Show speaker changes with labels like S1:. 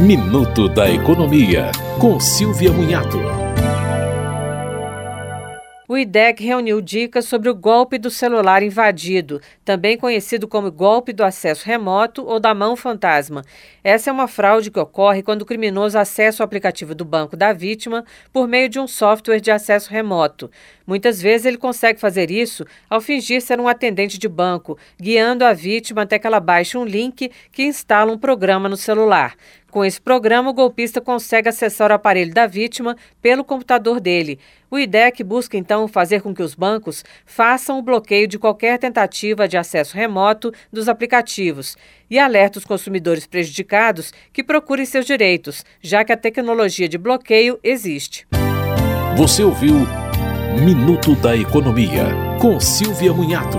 S1: Minuto da Economia, com Silvia Munhato.
S2: O IDEC reuniu dicas sobre o golpe do celular invadido, também conhecido como golpe do acesso remoto ou da mão fantasma. Essa é uma fraude que ocorre quando o criminoso acessa o aplicativo do banco da vítima por meio de um software de acesso remoto. Muitas vezes ele consegue fazer isso ao fingir ser um atendente de banco, guiando a vítima até que ela baixe um link que instala um programa no celular. Com esse programa, o golpista consegue acessar o aparelho da vítima pelo computador dele. O IDEC busca então fazer com que os bancos façam o bloqueio de qualquer tentativa de acesso remoto dos aplicativos e alerta os consumidores prejudicados que procurem seus direitos, já que a tecnologia de bloqueio existe.
S1: Você ouviu Minuto da Economia, com Silvia Munhato.